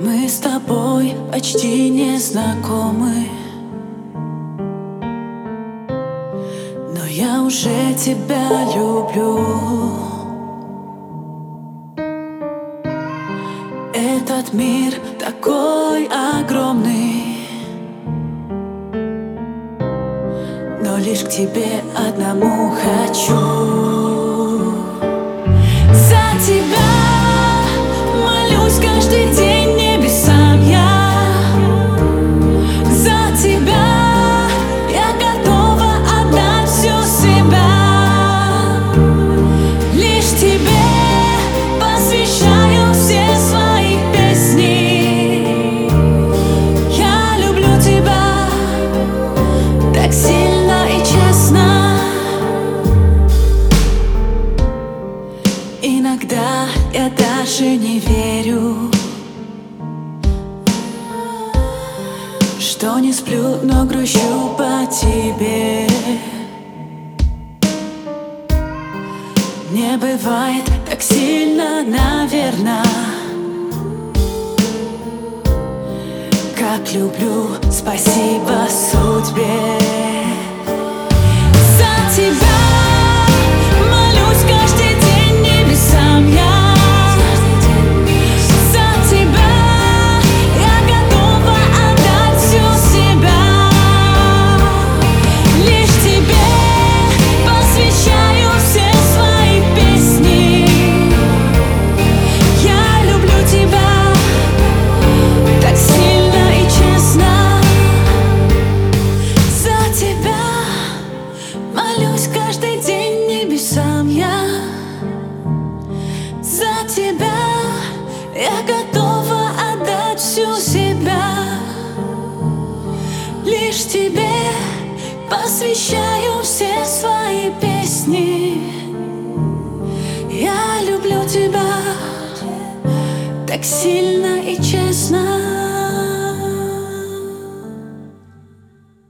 Мы с тобой почти не знакомы. Но я уже тебя люблю. Этот мир такой огромный. Но лишь к тебе одному хочу. Каждый день небесам я. За тебя я готова отдать всю себя. Лишь тебе посвящаю все свои песни. Я люблю тебя так сильно и честно. Иногда я даже не верю Что не сплю, но грущу по тебе. Не бывает так сильно, наверное Как люблю, спасибо судьбе всю себя Лишь тебе. Посвящаю все свои песни. Я люблю тебя так сильно и